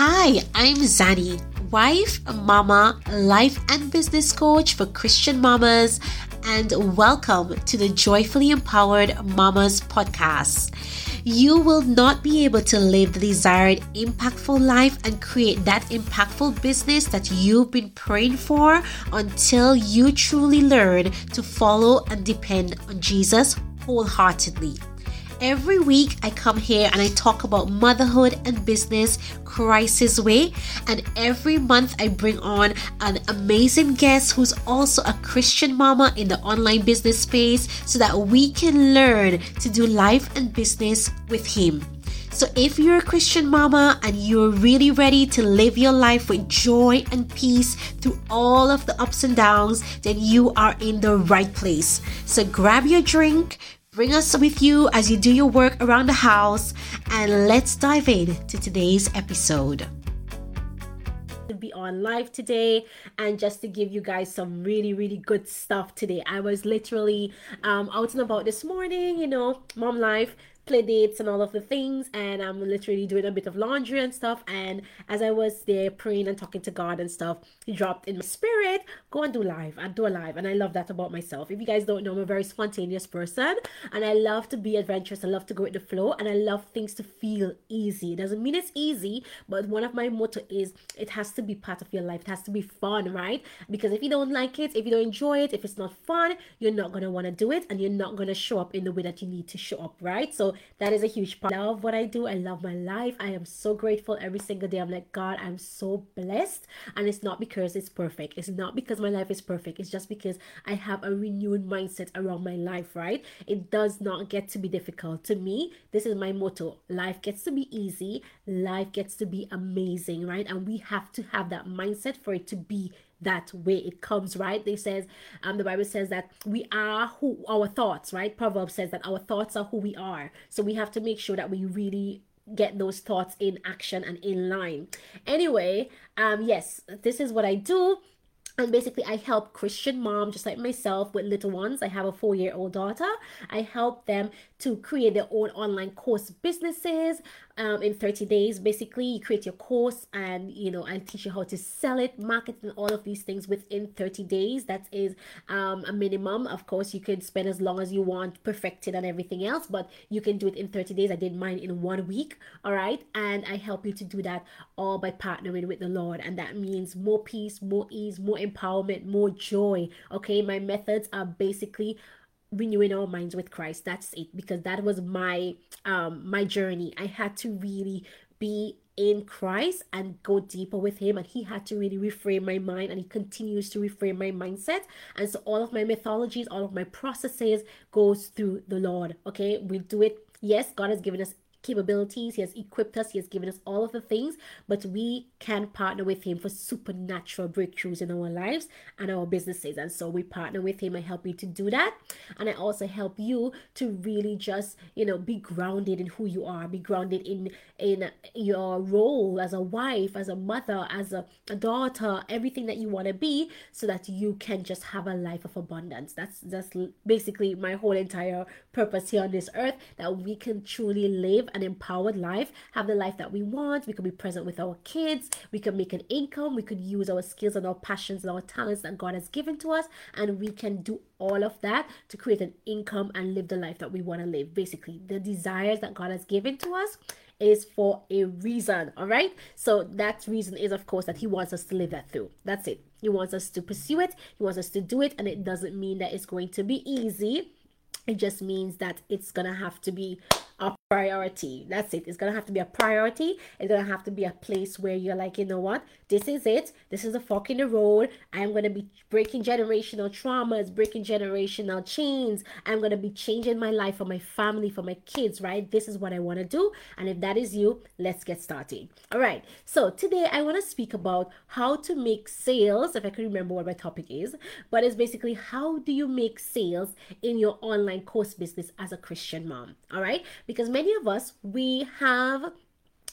Hi, I'm Zani, wife, mama, life and business coach for Christian mamas, and welcome to the Joyfully Empowered Mamas podcast. You will not be able to live the desired impactful life and create that impactful business that you've been praying for until you truly learn to follow and depend on Jesus wholeheartedly. Every week, I come here and I talk about motherhood and business Christ's way. And every month, I bring on an amazing guest who's also a Christian mama in the online business space so that we can learn to do life and business with him. So, if you're a Christian mama and you're really ready to live your life with joy and peace through all of the ups and downs, then you are in the right place. So, grab your drink, Bring us with you as you do your work around the house, and let's dive in to today's episode. To be on live today, and just to give you guys some really, really good stuff today. I was literally um, out and about this morning, you know, mom life, play dates and all of the things and i'm literally doing a bit of laundry and stuff and as i was there praying and talking to god and stuff he dropped in my spirit go and do live and do a live and i love that about myself. If you guys don't know i'm a very spontaneous person and i love to be adventurous i love to go with the flow and i love things to feel easy. It doesn't mean it's easy but one of my motto is it has to be part of your life it has to be fun right? Because if you don't like it if you don't enjoy it if it's not fun you're not want to do it and you're not to show up in the way that you need to show up right? So that is a huge part. I love what I do. I love my life. I am so grateful every single day. I'm like, God, I'm so blessed. And it's not because it's perfect. It's not because my life is perfect. It's just because I have a renewed mindset around my life, right? It does not get to be difficult. To me, this is my motto. Life gets to be easy. Life gets to be amazing, right? And we have to have that mindset for it to be that way it comes right? They says um the bible says that we are who our thoughts right? Proverbs says that our thoughts are who we are. So we have to make sure that we really get those thoughts in action and in line. Anyway um yes this is what i do. And basically i help christian mom just like myself with little ones. I have a four year old daughter. I help them to create their own online course businesses um, in 30 days. Basically you create your course and you know and teach you how to sell it market and all of these things within 30 days. That is um, a minimum. Of course you can spend as long as you want perfected and everything else but you can do it in 30 days. I did mine in one week all right? And i help you to do that all by partnering with the lord. And that means more peace more ease more empowerment more joy okay? My methods are basically renewing our minds with Christ. That's it because that was my um my journey. I had to really be in Christ and go deeper with him and he had to really reframe my mind and he continues to reframe my mindset and so all of my mythologies all of my processes goes through the Lord okay we do it yes God has given us capabilities. He has equipped us. He has given us all of the things, but we can partner with Him for supernatural breakthroughs in our lives and our businesses. And so we partner with Him. I help you to do that. And I also help you to really just, you know, be grounded in who you are, be grounded in in your role as a wife, as a mother, as a, a daughter, everything that you want to be, so that you can just have a life of abundance. That's that's basically my whole entire purpose here on this earth that we can truly live an empowered life, have the life that we want. We could be present with our kids. We could make an income. We could use our skills and our passions and our talents that God has given to us. And we can do all of that to create an income and live the life that we want to live. Basically, the desires that God has given to us is for a reason. All right. So that reason is, of course, that He wants us to live that through. That's it. He wants us to pursue it. He wants us to do it. And it doesn't mean that it's going to be easy. It just means that it's going to have to be a priority. That's it. It's gonna have to be a priority. It's gonna have to be a place where you're like, you know what, this is it. This is the fork in the road. I'm gonna be breaking generational traumas, breaking generational chains. I'm gonna be changing my life for my family, for my kids, right? This is what I wanna do. And if that is you, let's get started. All right. So today I wanna speak about how to make sales, if I can remember what my topic is, but it's basically how do you make sales in your online course business as a Christian mom? All right because many of us we have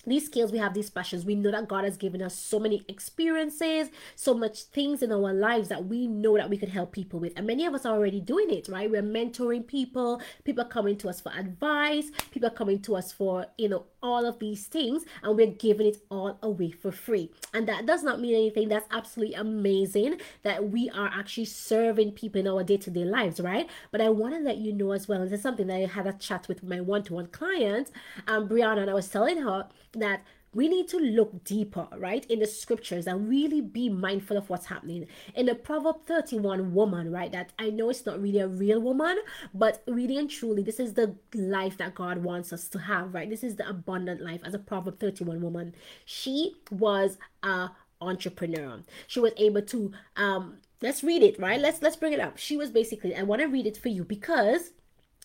these skills we have these passions. We know that god has given us so many experiences so much things in our lives that we know that we could help people with. And many of us are already doing it right? We're mentoring people. People are coming to us for advice. People are coming to us for you know all of these things and we're giving it all away for free. And that does not mean anything. That's absolutely amazing that we are actually serving people in our day-to-day lives right? But i want to let you know as well and this is something that i had a chat with my one-to-one client um brianna and i was telling her that we need to look deeper, right, in the scriptures and really be mindful of what's happening. In the Proverb 31 woman, right, that I know it's not really a real woman, but really and truly, this is the life that God wants us to have, right? This is the abundant life as a Proverb 31 woman. She was a entrepreneur. She was able to um let's read it, right? Let's let's bring it up. She was basically I want to read it for you because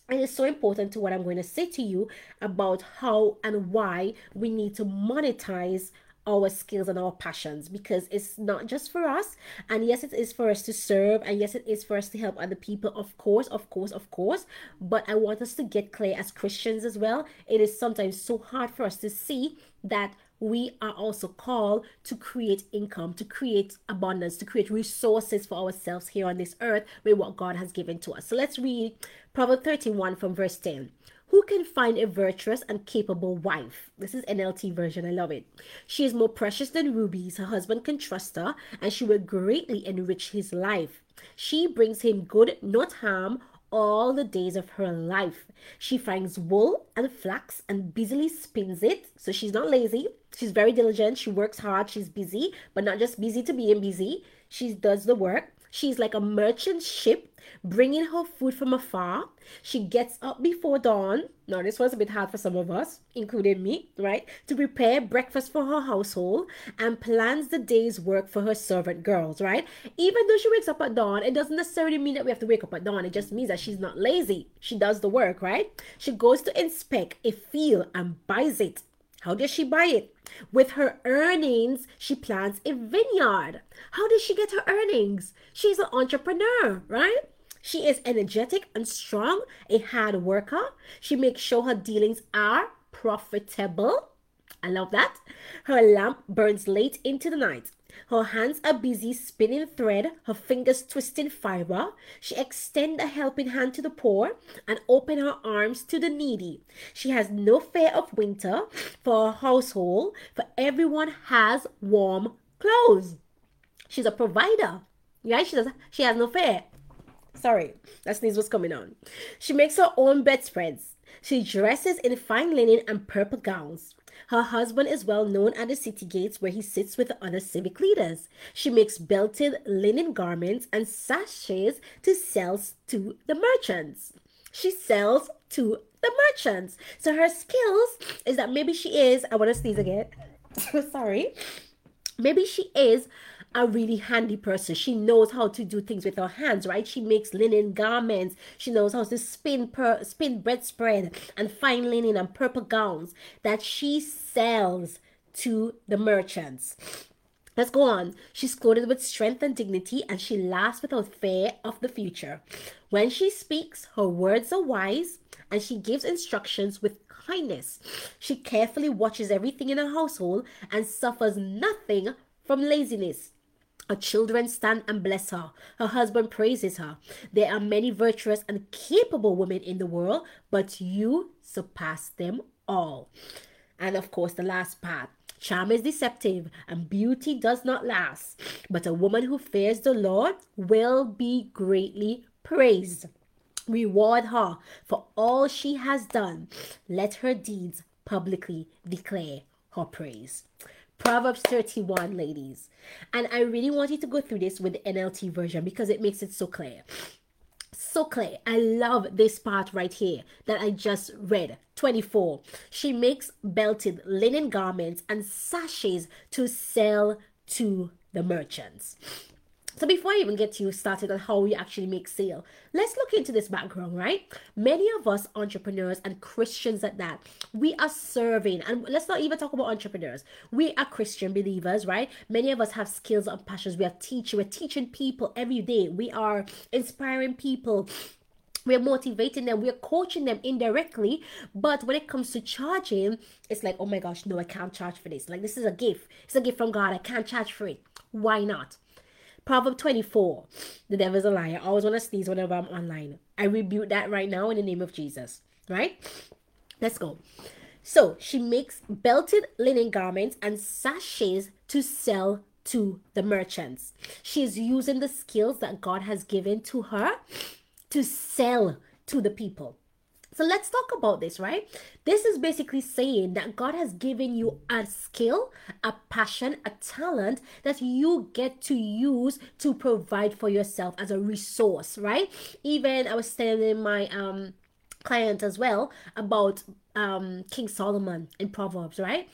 it is so important to what I'm going to say to you about how and why we need to monetize our skills and our passions because it's not just for us and yes it is for us to serve and yes it is for us to help other people of course of course of course but i want us to get clear as christians as well. It is sometimes so hard for us to see that we are also called to create income, to create abundance, to create resources for ourselves here on this earth with what God has given to us. So let's read Proverbs 31 from verse 10. Who can find a virtuous and capable wife? This is NLT version. I love it. She is more precious than rubies. Her husband can trust her, and she will greatly enrich his life. She brings him good, not harm, all the days of her life. She finds wool and flax and busily spins it. So she's not lazy. She's very diligent. She works hard. She's busy, but not just busy to being busy. She does the work. She's like a merchant ship bringing her food from afar. She gets up before dawn. Now, this was a bit hard for some of us, including me, right? To prepare breakfast for her household and plans the day's work for her servant girls, right? Even though she wakes up at dawn, it doesn't necessarily mean that we have to wake up at dawn. It just means that she's not lazy. She does the work, right? She goes to inspect a field and buys it. How does she buy it? With her earnings, she plants a vineyard. How does she get her earnings? She's an entrepreneur, right? She is energetic and strong, a hard worker. She makes sure her dealings are profitable. I love that. Her lamp burns late into the night. Her hands are busy spinning thread, her fingers twisting fiber. She extends a helping hand to the poor and open her arms to the needy. She has no fear of winter for her household, for everyone has warm clothes. She's a provider. Yeah, she does. She has no fear. Sorry, that sneeze was coming on. She makes her own bedspreads. She dresses in fine linen and purple gowns. Her husband is well known at the city gates where he sits with other civic leaders. She makes belted linen garments and sashes to sell to the merchants. She sells to the merchants. So her skills is that maybe she is, I want to sneeze again. Sorry. Maybe she is a really handy person. She knows how to do things with her hands, right? She makes linen garments. She knows how to spin per, spin bread spread and fine linen and purple gowns that she sells to the merchants. Let's go on. She's clothed with strength and dignity, and she laughs without fear of the future. When she speaks, her words are wise, and she gives instructions with kindness. She carefully watches everything in her household and suffers nothing from laziness. Her children stand and bless her. Her husband praises her. There are many virtuous and capable women in the world, but you surpass them all. And of course, the last part. Charm is deceptive and beauty does not last, but a woman who fears the Lord will be greatly praised. Reward her for all she has done. Let her deeds publicly declare her praise. Proverbs 31, ladies. And I really want you to go through this with the NLT version because it makes it so clear. So clear. I love this part right here that I just read. 24. She makes belted linen garments and sashes to sell to the merchants. So before I even get you started on how we actually make sale, let's look into this background, right? Many of us entrepreneurs and Christians at that, we are serving, and let's not even talk about entrepreneurs. We are Christian believers, right? Many of us have skills and passions. We are teaching, we're teaching people every day. We are inspiring people we're motivating them we're coaching them indirectly but when it comes to charging it's like oh my gosh no i can't charge for this like this is a gift it's a gift from god i can't charge for it why not proverb 24 the devil's a liar i always want to sneeze whenever i'm online. I rebuke that right now in the name of jesus right? Let's go. So she makes belted linen garments and sashes to sell to the merchants. She is using the skills that god has given to her to sell to the people. So let's talk about this, right? This is basically saying that God has given you a skill, a passion, a talent that you get to use to provide for yourself as a resource, right? Even I was telling my um client as well about um King Solomon in Proverbs, right?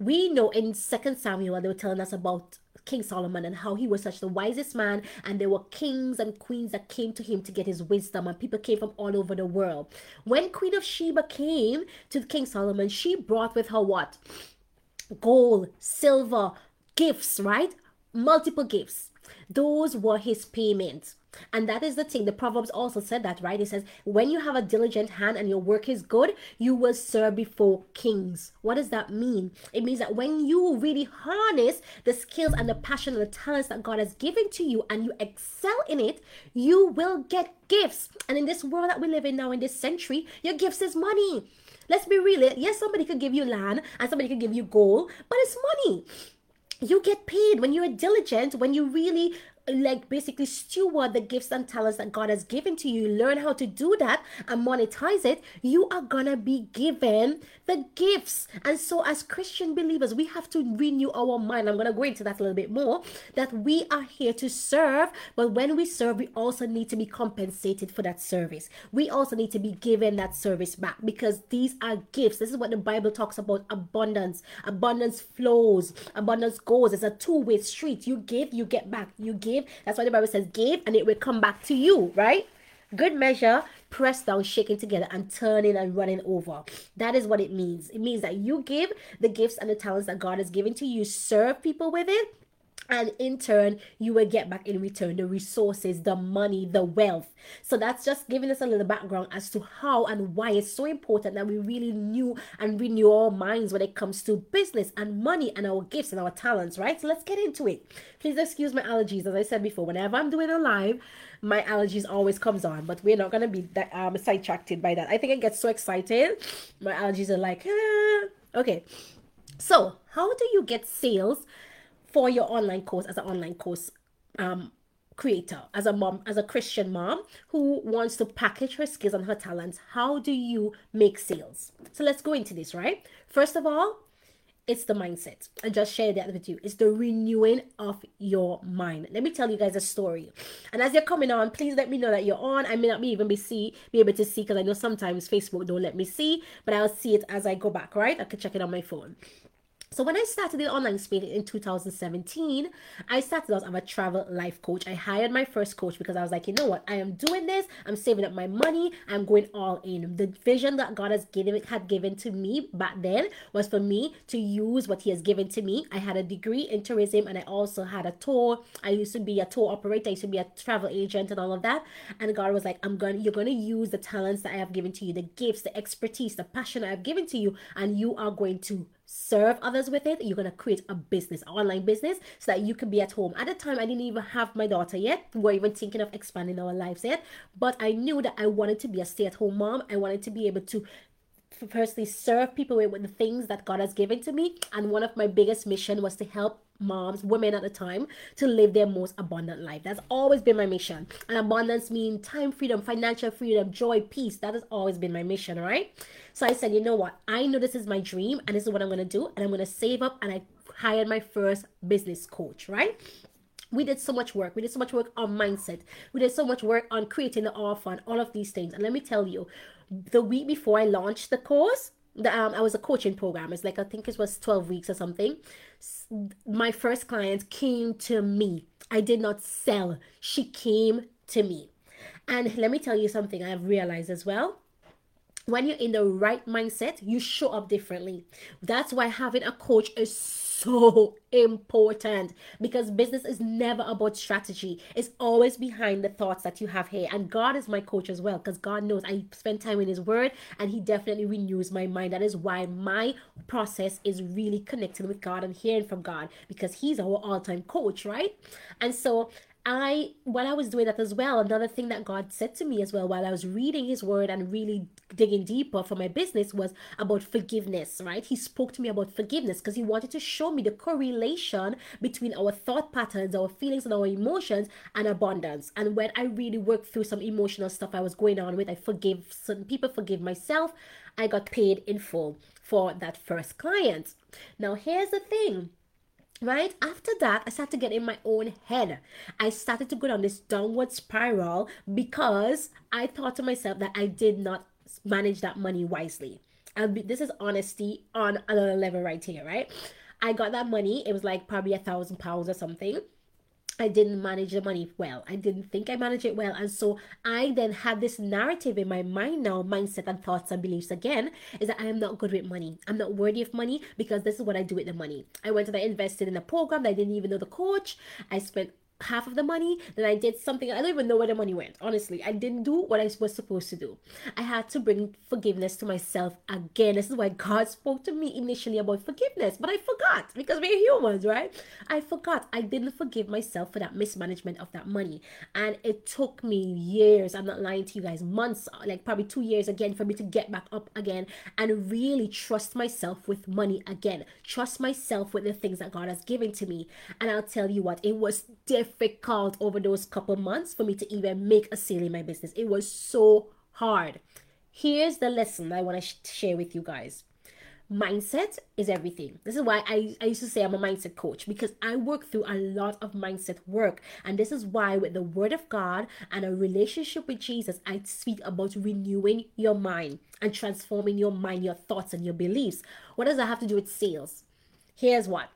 We know in Second Samuel they were telling us about King Solomon and how he was such the wisest man, and there were kings and queens that came to him to get his wisdom, and people came from all over the world. When Queen of Sheba came to King Solomon, she brought with her what? Gold, silver, gifts, right? Multiple gifts. Those were his payments. And that is the thing. The Proverbs also said that, right? It says, when you have a diligent hand and your work is good, you will serve before kings. What does that mean? It means that when you really harness the skills and the passion and the talents that God has given to you and you excel in it, you will get gifts. And in this world that we live in now, in this century, your gifts is money. Let's be real. Yes, somebody could give you land and somebody could give you gold, but it's money you get paid when you're diligent when you really like basically steward the gifts and talents that God has given to you, learn how to do that and monetize it, you are gonna be given the gifts. And so, as Christian believers, we have to renew our mind. I'm gonna go into that a little bit more. That we are here to serve, but when we serve, we also need to be compensated for that service. We also need to be given that service back because these are gifts. This is what the Bible talks about abundance. Abundance flows, abundance goes. It's a two way street. You give, you get back. You give give. That's why the Bible says, give and it will come back to you, right? Good measure, pressed down, shaking together, and turning and running over. That is what it means. It means that you give the gifts and the talents that God has given to you, serve people with it, and in turn you will get back in return the resources the money the wealth. So that's just giving us a little background as to how and why it's so important that we really knew and renew our minds when it comes to business and money and our gifts and our talents right? So let's get into it. Please excuse my allergies. As i said before whenever i'm doing a live my allergies always comes on but we're not gonna be that um sidetracked by that. I think i get so excited my allergies are like ah. okay. So how do you get sales for your online course as an online course um, creator, as a mom, as a Christian mom who wants to package her skills and her talents, how do you make sales? So let's go into this, right? First of all, it's the mindset. I just shared that with you. It's the renewing of your mind. Let me tell you guys a story. And as you're coming on, please let me know that you're on. I may not be even be see be able to see because I know sometimes Facebook don't let me see, but I'll see it as I go back, right? I can check it on my phone. So when I started the online space in 2017, I started out as a travel life coach. I hired my first coach because I was like, you know what, I am doing this. I'm saving up my money. I'm going all in. The vision that God has given had given to me back then was for me to use what He has given to me. I had a degree in tourism and I also had a tour. I used to be a tour operator. I used to be a travel agent and all of that. And God was like, I'm going. You're going to use the talents that I have given to you, the gifts, the expertise, the passion I have given to you, and you are going to serve others with it. You're going to create a business, online business, so that you can be at home. At the time, I didn't even have my daughter yet. We were even thinking of expanding our lives yet. But I knew that I wanted to be a stay at home mom. I wanted to be able to firstly serve people with, with the things that God has given to me. And one of my biggest mission was to help moms, women at the time, to live their most abundant life. That's always been my mission. And abundance means time freedom, financial freedom, joy, peace. That has always been my mission, right? So I said, you know what? I know this is my dream and this is what I'm going to do. And I'm going to save up. And I hired my first business coach, right? We did so much work. We did so much work on mindset. We did so much work on creating the offer and all of these things. And let me tell you, the week before I launched the course, the, um, I was a coaching program. It's like I think it was 12 weeks or something. My first client came to me. I did not sell. She came to me. And let me tell you something I have realized as well. When you're in the right mindset, you show up differently. That's why having a coach is so important because business is never about strategy. It's always behind the thoughts that you have here. And God is my coach as well because God knows I spend time in His Word and He definitely renews my mind. That is why my process is really connecting with God and hearing from God because He's our all time coach, right? And so I, while I was doing that as well, another thing that God said to me as well while I was reading His Word and really digging deeper for my business was about forgiveness, right? He spoke to me about forgiveness because He wanted to show me the correlation between our thought patterns, our feelings, and our emotions and abundance. And when I really worked through some emotional stuff I was going on with, I forgive certain people, forgive myself, I got paid in full for that first client. Now, here's the thing right? After that i started to get in my own head. I started to go down this downward spiral because i thought to myself that i did not manage that money wisely. And this is honesty on another level right here right? I got that money. It was like probably a thousand pounds or something I didn't manage the money well. I didn't think I managed it well. And so I then had this narrative in my mind now, mindset and thoughts and beliefs again, is that I am not good with money. I'm not worthy of money because this is what I do with the money. I went and I invested in a program that I didn't even know the coach. I spent half of the money then i did something i don't even know where the money went. Honestly i didn't do what i was supposed to do. I had to bring forgiveness to myself again. This is why god spoke to me initially about forgiveness but i forgot because we're humans right? I forgot. I didn't forgive myself for that mismanagement of that money. And it took me years i'm not lying to you guys months like probably two years again for me to get back up again and really trust myself with money again. Trust myself with the things that god has given to me. And i'll tell you what it was different difficult over those couple months for me to even make a sale in my business. It was so hard. Here's the lesson I want to sh- share with you guys. Mindset is everything. This is why I, I used to say I'm a mindset coach because I work through a lot of mindset work. And this is why, with the Word of God and a relationship with Jesus, I speak about renewing your mind and transforming your mind, your thoughts, and your beliefs. What does that have to do with sales? Here's what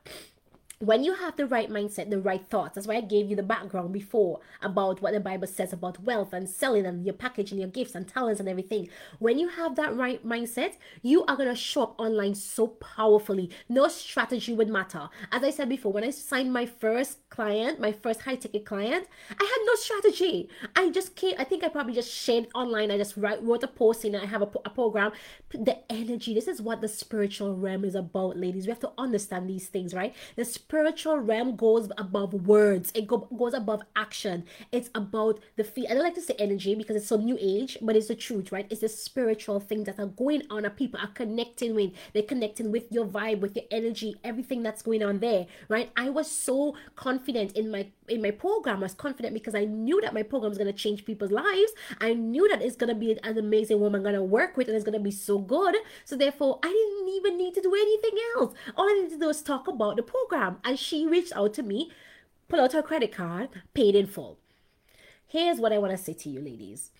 when you have the right mindset, the right thoughts, that's why I gave you the background before about what the Bible says about wealth and selling and your package and your gifts and talents and everything. When you have that right mindset, you are going to show up online so powerfully. No strategy would matter. As I said before, when I signed my first client, my first high ticket client, I had no strategy. I just came, I think I probably just shared online. I just write, wrote a post and I have a, a program. The energy, this is what the spiritual realm is about, ladies. We have to understand these things, right? The spiritual realm goes above words it go, goes above action it's about the feel i don't like to say energy because it's so new age but it's the truth right it's the spiritual things that are going on that people are connecting with they're connecting with your vibe with your energy everything that's going on there right i was so confident in my in my program I was confident because I knew that my program going to change people's lives. I knew that it's going to be an amazing woman I'm going to work with and it's going to be so good. So therefore, I didn't even need to do anything else. All I needed to do was talk about the program. And she reached out to me, pulled out her credit card, paid in full. Here's what I want to say to you, ladies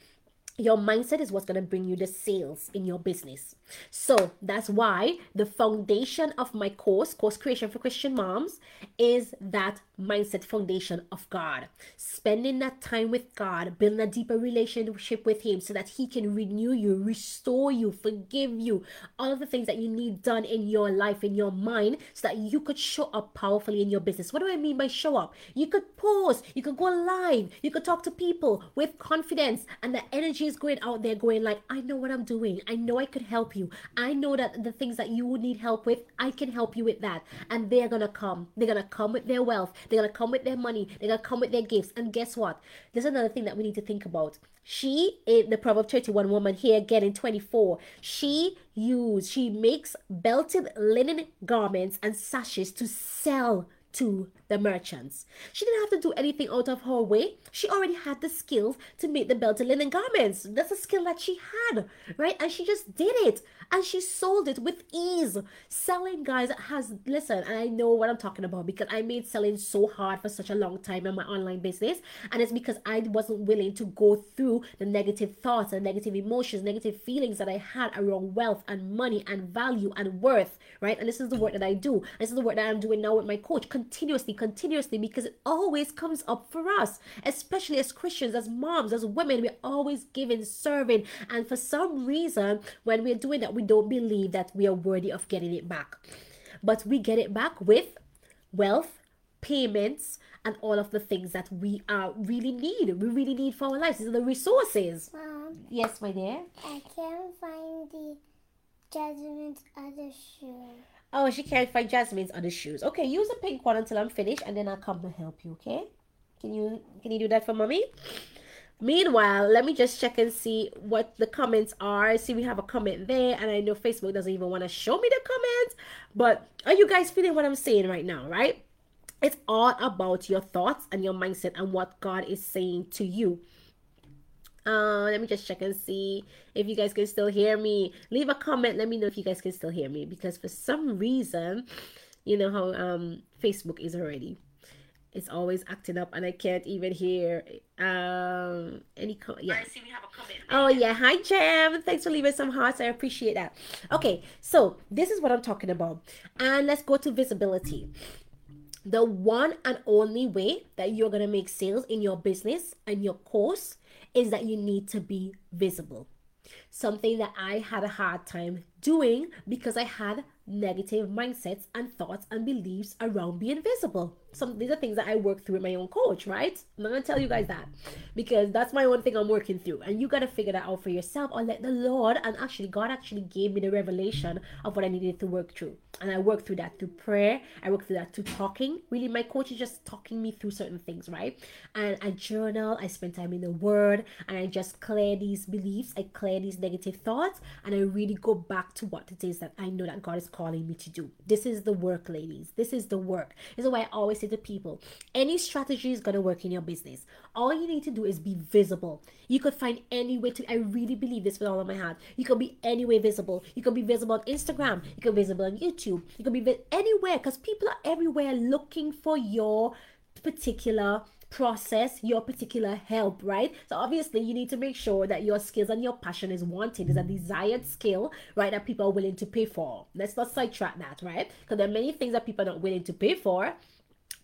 your mindset is what's going to bring you the sales in your business. So that's why the foundation of my course, Course Creation for Christian Moms, is that mindset foundation of God. Spending that time with God, building a deeper relationship with Him so that He can renew you, restore you, forgive you, all of the things that you need done in your life, in your mind, so that you could show up powerfully in your business. What do I mean by show up? You could post, you could go live, you could talk to people with confidence, and the energy is going out there going like i know what i'm doing i know i could help you. I know that the things that you would need help with i can help you with that. And they're gonna come. They're gonna come with their wealth. They're gonna come with their money. They're gonna come with their gifts. And guess what? There's another thing that we need to think about. She in the proverb 31 woman here again in 24 she used she makes belted linen garments and sashes to sell to the merchants. She didn't have to do anything out of her way. She already had the skills to make the belted linen garments. That's a skill that she had, right? And she just did it and she sold it with ease. Selling, guys, has listen, I know what I'm talking about because I made selling so hard for such a long time in my online business, and it's because I wasn't willing to go through the negative thoughts and negative emotions, negative feelings that I had around wealth and money and value and worth, right? And this is the work that I do. This is the work that I'm doing now with my coach continuously continuously because it always comes up for us, especially as Christians, as moms, as women. We're always giving, serving, and for some reason, when we're doing that, we don't believe that we are worthy of getting it back. but we get it back with wealth, payments, and all of the things that we uh, really need. We really need for our lives. These are the resources. Mom, Yes, my dear. I can't find the Jasmine's other shoe. Oh, she can't find Jasmine's other shoes. Okay, use the pink one until I'm finished, and then I'll come and help you. Okay? Can you can you do that for mommy? Meanwhile, let me just check and see what the comments are. See we have a comment there, and I know Facebook doesn't even want to show me the comments. But are you guys feeling what I'm saying right now? Right? It's all about your thoughts and your mindset and what God is saying to you. Uh, let me just check and see if you guys can still hear me. Leave a comment. Let me know if you guys can still hear me because for some reason, you know how um Facebook is already. It's always acting up, and I can't even hear um any com- yeah. I see we have a comment. Oh yeah, hi Jam. Thanks for leaving some hearts. I appreciate that. Okay, so this is what I'm talking about. And let's go to visibility. The one and only way that you're gonna make sales in your business and your course is that you need to be visible. Something that I had a hard time doing because I had negative mindsets and thoughts and beliefs around being visible. Some these are things that I work through with my own coach, right? I'm not gonna tell you guys that because that's my own thing I'm working through, and you gotta figure that out for yourself or let the Lord and actually God actually gave me the revelation of what I needed to work through, and I worked through that through prayer. I worked through that through talking. Really, my coach is just talking me through certain things, right? And I journal. I spend time in the Word, and I just clear these beliefs. I clear these negative thoughts, and I really go back to what it is that I know that God is calling me to do. This is the work, ladies. This is the work. This is why I always to people any strategy is going to work in your business. All you need to do is be visible. You could find any way to, I really believe this with all of my heart. You could be any way visible. You could be visible on Instagram. You could be visible on YouTube. You could be vi- anywhere because people are everywhere looking for your particular process your particular help right so obviously you need to make sure that your skills and your passion is wanted is a desired skill right that people are willing to pay for let's not sidetrack that right because there are many things that people are not willing to pay for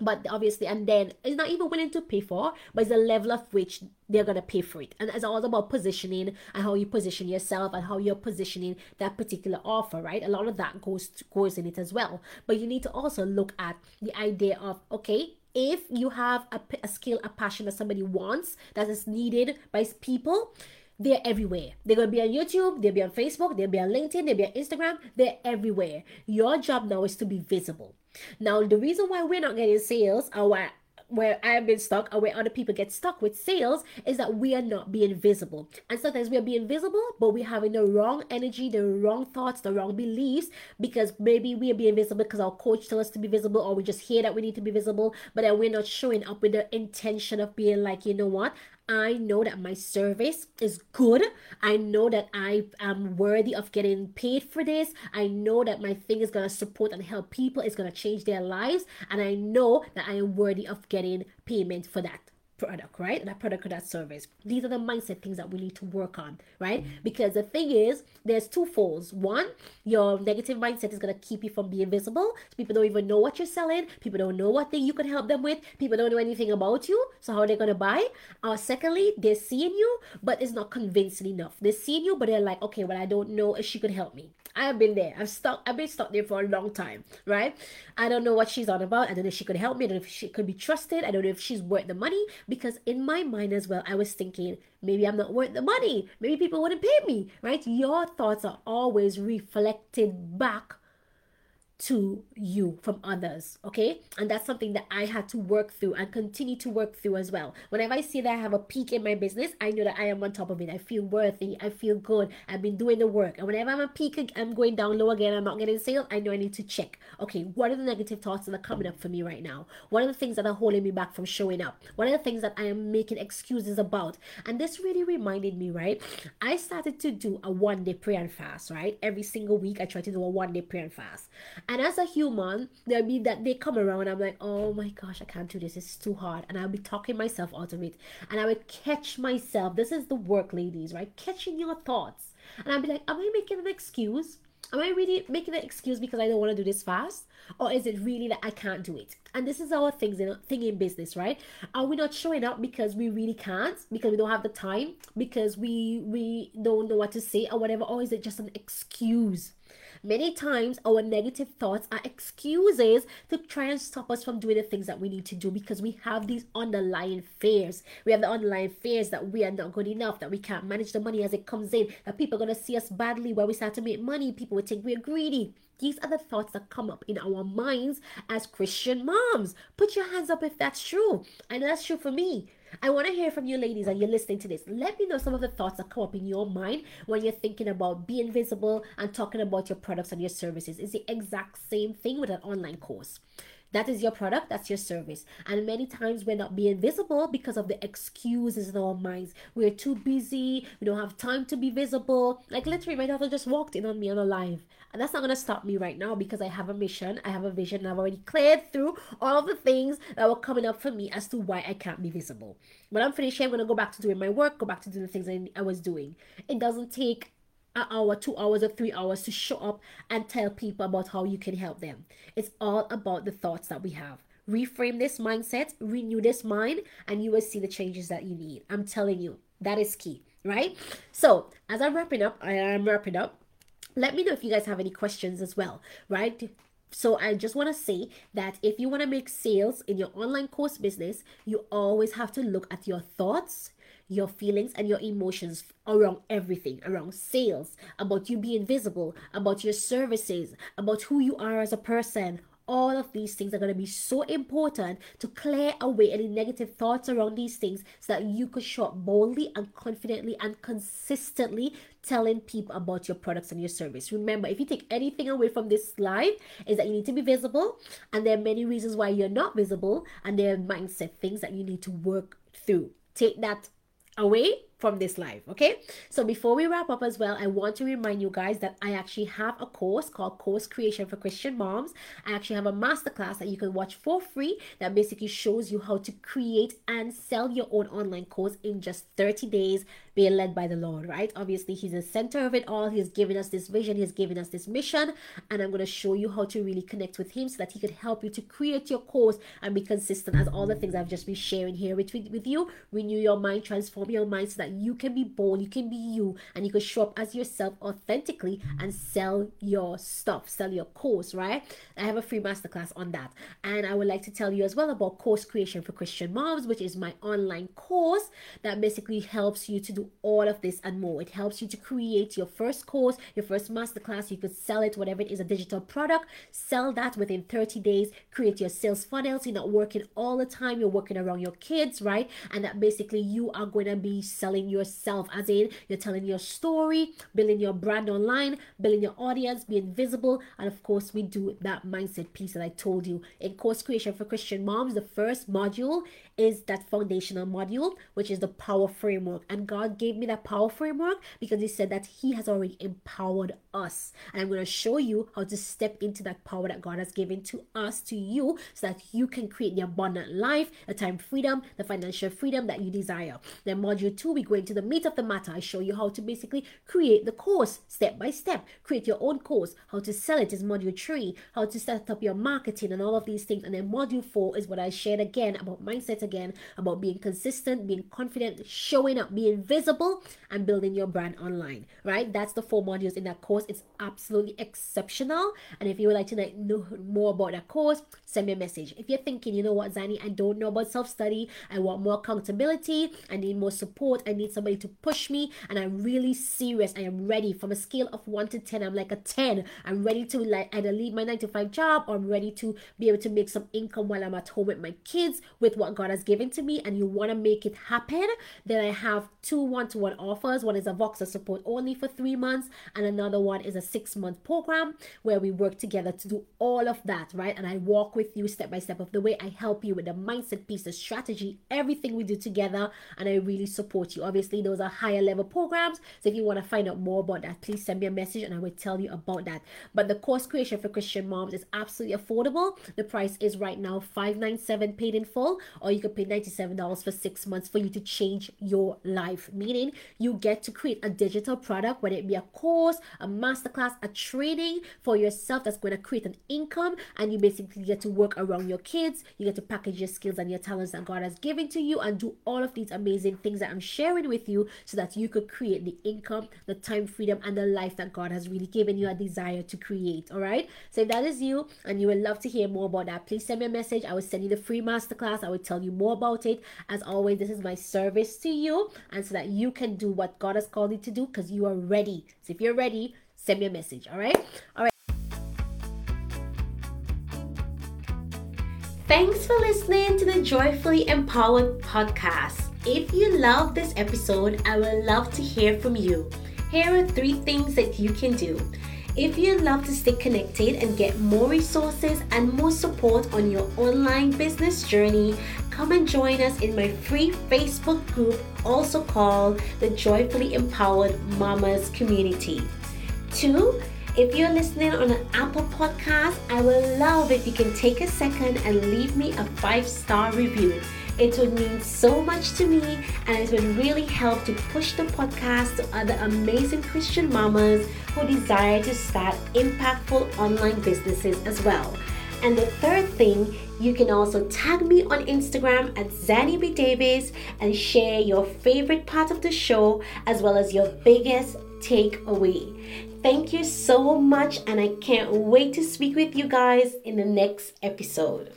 but obviously and then it's not even willing to pay for but it's the level of which they're gonna pay for it and it's all about positioning and how you position yourself and how you're positioning that particular offer right a lot of that goes goes in it as well but you need to also look at the idea of okay if you have a skill a passion that somebody wants that is needed by people they're everywhere. They're gonna be on YouTube, they'll be on Facebook, they'll be on LinkedIn, they'll be on Instagram, they're everywhere. Your job now is to be visible. Now, the reason why we're not getting sales or why where I've been stuck or where other people get stuck with sales is that we are not being visible. And sometimes we are being visible, but we're having the wrong energy, the wrong thoughts, the wrong beliefs because maybe we are being visible because our coach tells us to be visible or we just hear that we need to be visible, but then we're not showing up with the intention of being like, you know what? I know that my service is good. I know that I am worthy of getting paid for this. I know that my thing is going to support and help people. It's going to change their lives. And I know that I am worthy of getting payment for that product, right? That product or that service. These are the mindset things that we need to work on, right? Because the thing is, there's two folds. One, your negative mindset is gonna keep you from being visible. So people don't even know what you're selling. People don't know what thing you can help them with. People don't know anything about you. So how are they gonna buy? Uh, secondly, they're seeing you, but it's not convincing enough. They're seeing you, but they're like, okay, well, I don't know if she could help me. I've been there. I've stuck. I've been stuck there for a long time, right? I don't know what she's on about. I don't know if she could help me. I don't know if she could be trusted. I don't know if she's worth the money. Because in my mind as well, I was thinking maybe I'm not worth the money. Maybe people wouldn't pay me, right? Your thoughts are always reflected back to you from others okay? And that's something that i had to work through and continue to work through as well. Whenever i see that i have a peak in my business i know that i am on top of it. I feel worthy. I feel good. I've been doing the work. And whenever i'm a peak i'm going down low again. I'm not getting sales i know i need to check. Okay what are the negative thoughts that are coming up for me right now? What are the things that are holding me back from showing up? What are the things that i am making excuses about? And this really reminded me right? I started to do a one day prayer and fast right? Every single week i try to do a one day prayer and fast and as a human, there'll be that they come around and I'm like, oh my gosh, I can't do this. It's too hard. And I'll be talking myself out of it. And I would catch myself. This is the work, ladies, right? Catching your thoughts. And I'll be like, am I making an excuse? Am I really making an excuse because I don't want to do this fast? Or is it really that I can't do it? And this is our things in thing in business, right? Are we not showing up because we really can't, because we don't have the time, because we we don't know what to say or whatever, or is it just an excuse? Many times, our negative thoughts are excuses to try and stop us from doing the things that we need to do because we have these underlying fears. We have the underlying fears that we are not good enough, that we can't manage the money as it comes in, that people are going to see us badly when we start to make money. People will think we're greedy. These are the thoughts that come up in our minds as Christian moms. Put your hands up if that's true. And that's true for me. I want to hear from you ladies and you're listening to this. Let me know some of the thoughts that come up in your mind when you're thinking about being visible and talking about your products and your services. It's the exact same thing with an online course. That is your product, that's your service. And many times we're not being visible because of the excuses in our minds. We're too busy, we don't have time to be visible. Like literally, my daughter just walked in on me on a live. And that's not gonna stop me right now because I have a mission, I have a vision, I've already cleared through all of the things that were coming up for me as to why I can't be visible. When I'm finished, I'm gonna go back to doing my work, go back to doing the things I, I was doing. It doesn't take an hour, two hours, or three hours to show up and tell people about how you can help them. It's all about the thoughts that we have. Reframe this mindset, renew this mind, and you will see the changes that you need. I'm telling you, that is key, right? So, as I'm wrapping up, I am wrapping up. Let me know if you guys have any questions as well, right? So I just want to say that if you want to make sales in your online course business, you always have to look at your thoughts, your feelings and your emotions around everything around sales about you being visible about your services about who you are as a person all of these things are going to be so important to clear away any negative thoughts around these things so that you could show up boldly and confidently and consistently telling people about your products and your service. Remember, if you take anything away from this slide, is that you need to be visible, and there are many reasons why you're not visible, and there are mindset things that you need to work through. Take that away from this live okay? So before we wrap up as well i want to remind you guys that i actually have a course called course creation for christian moms. I actually have a masterclass that you can watch for free that basically shows you how to create and sell your own online course in just 30 days being led by the lord right? Obviously he's the center of it all. He's given us this vision. He's given us this mission. And i'm going to show you how to really connect with him so that he could help you to create your course and be consistent as all the things i've just been sharing here with, with you. Renew your mind transform your mind so that you can be bold, you can be you, and you can show up as yourself authentically and sell your stuff, sell your course, right? I have a free masterclass on that. And I would like to tell you as well about course creation for Christian moms, which is my online course that basically helps you to do all of this and more. It helps you to create your first course, your first masterclass. You could sell it, whatever it is, a digital product, sell that within 30 days, create your sales funnels. You're not working all the time, you're working around your kids, right? And that basically you are going to be selling selling yourself, as in you're telling your story, building your brand online, building your audience, being visible, and of course, we do that mindset piece that I told you in course creation for Christian moms. The first module is that foundational module, which is the power framework. And God gave me that power framework because He said that He has already empowered us. And I'm going to show you how to step into that power that God has given to us, to you, so that you can create the abundant life, the time freedom, the financial freedom that you desire. Then, module two, we go into the meat of the matter. I show you how to basically create the course step by step, create your own course, how to sell it is module three, how to set up your marketing and all of these things. And then, module four is what I shared again about mindset again about being consistent, being confident, showing up, being visible, and building your brand online. Right? That's the four modules in that course. It's absolutely exceptional. And if you would like to know more about that course, send me a message. If you're thinking, you know what, Zani, I don't know about self study, I want more accountability, I need more support, I need somebody to push me, and I'm really serious. I am ready from a scale of one to 10. I'm like a 10. I'm ready to like either leave my nine to five job or I'm ready to be able to make some income while I'm at home with my kids with what God has has given to me and you want to make it happen, then I have two one to one offers. One is a Voxer support only for three months, and another one is a six month program where we work together to do all of that, right? And I walk with you step by step of the way. I help you with the mindset piece, the strategy, everything we do together, and I really support you. Obviously, those are higher level programs. So if you want to find out more about that, please send me a message and I will tell you about that. But the course creation for Christian moms is absolutely affordable. The price is right now 597 paid in full, or you can pay $97 for six months for you to change your life. Meaning you get to create a digital product, whether it be a course, a masterclass, a training for yourself that's going to create an income. And you basically get to work around your kids. You get to package your skills and your talents that God has given to you and do all of these amazing things that I'm sharing with you so that you could create the income, the time freedom, and the life that God has really given you a desire to create. All right. So if that is you and you would love to hear more about that, please send me a message. I will send you the free masterclass. I will tell you more about it. As always, this is my service to you, and so that you can do what God has called you to do because you are ready. So if you're ready, send me a message. All right. All right. Thanks for listening to the Joyfully Empowered podcast. If you love this episode, I would love to hear from you. Here are three things that you can do. If you love to stay connected and get more resources and more support on your online business journey, come and join us in my free Facebook group, also called the Joyfully Empowered Mamas Community. Two, if you're listening on an Apple podcast, I would love if you can take a second and leave me a five star review. It would mean so much to me and it would really help to push the podcast to other amazing Christian mamas who desire to start impactful online businesses as well. And the third thing, you can also tag me on Instagram at Zanny B. Davis and share your favorite part of the show as well as your biggest takeaway. Thank you so much, and I can't wait to speak with you guys in the next episode.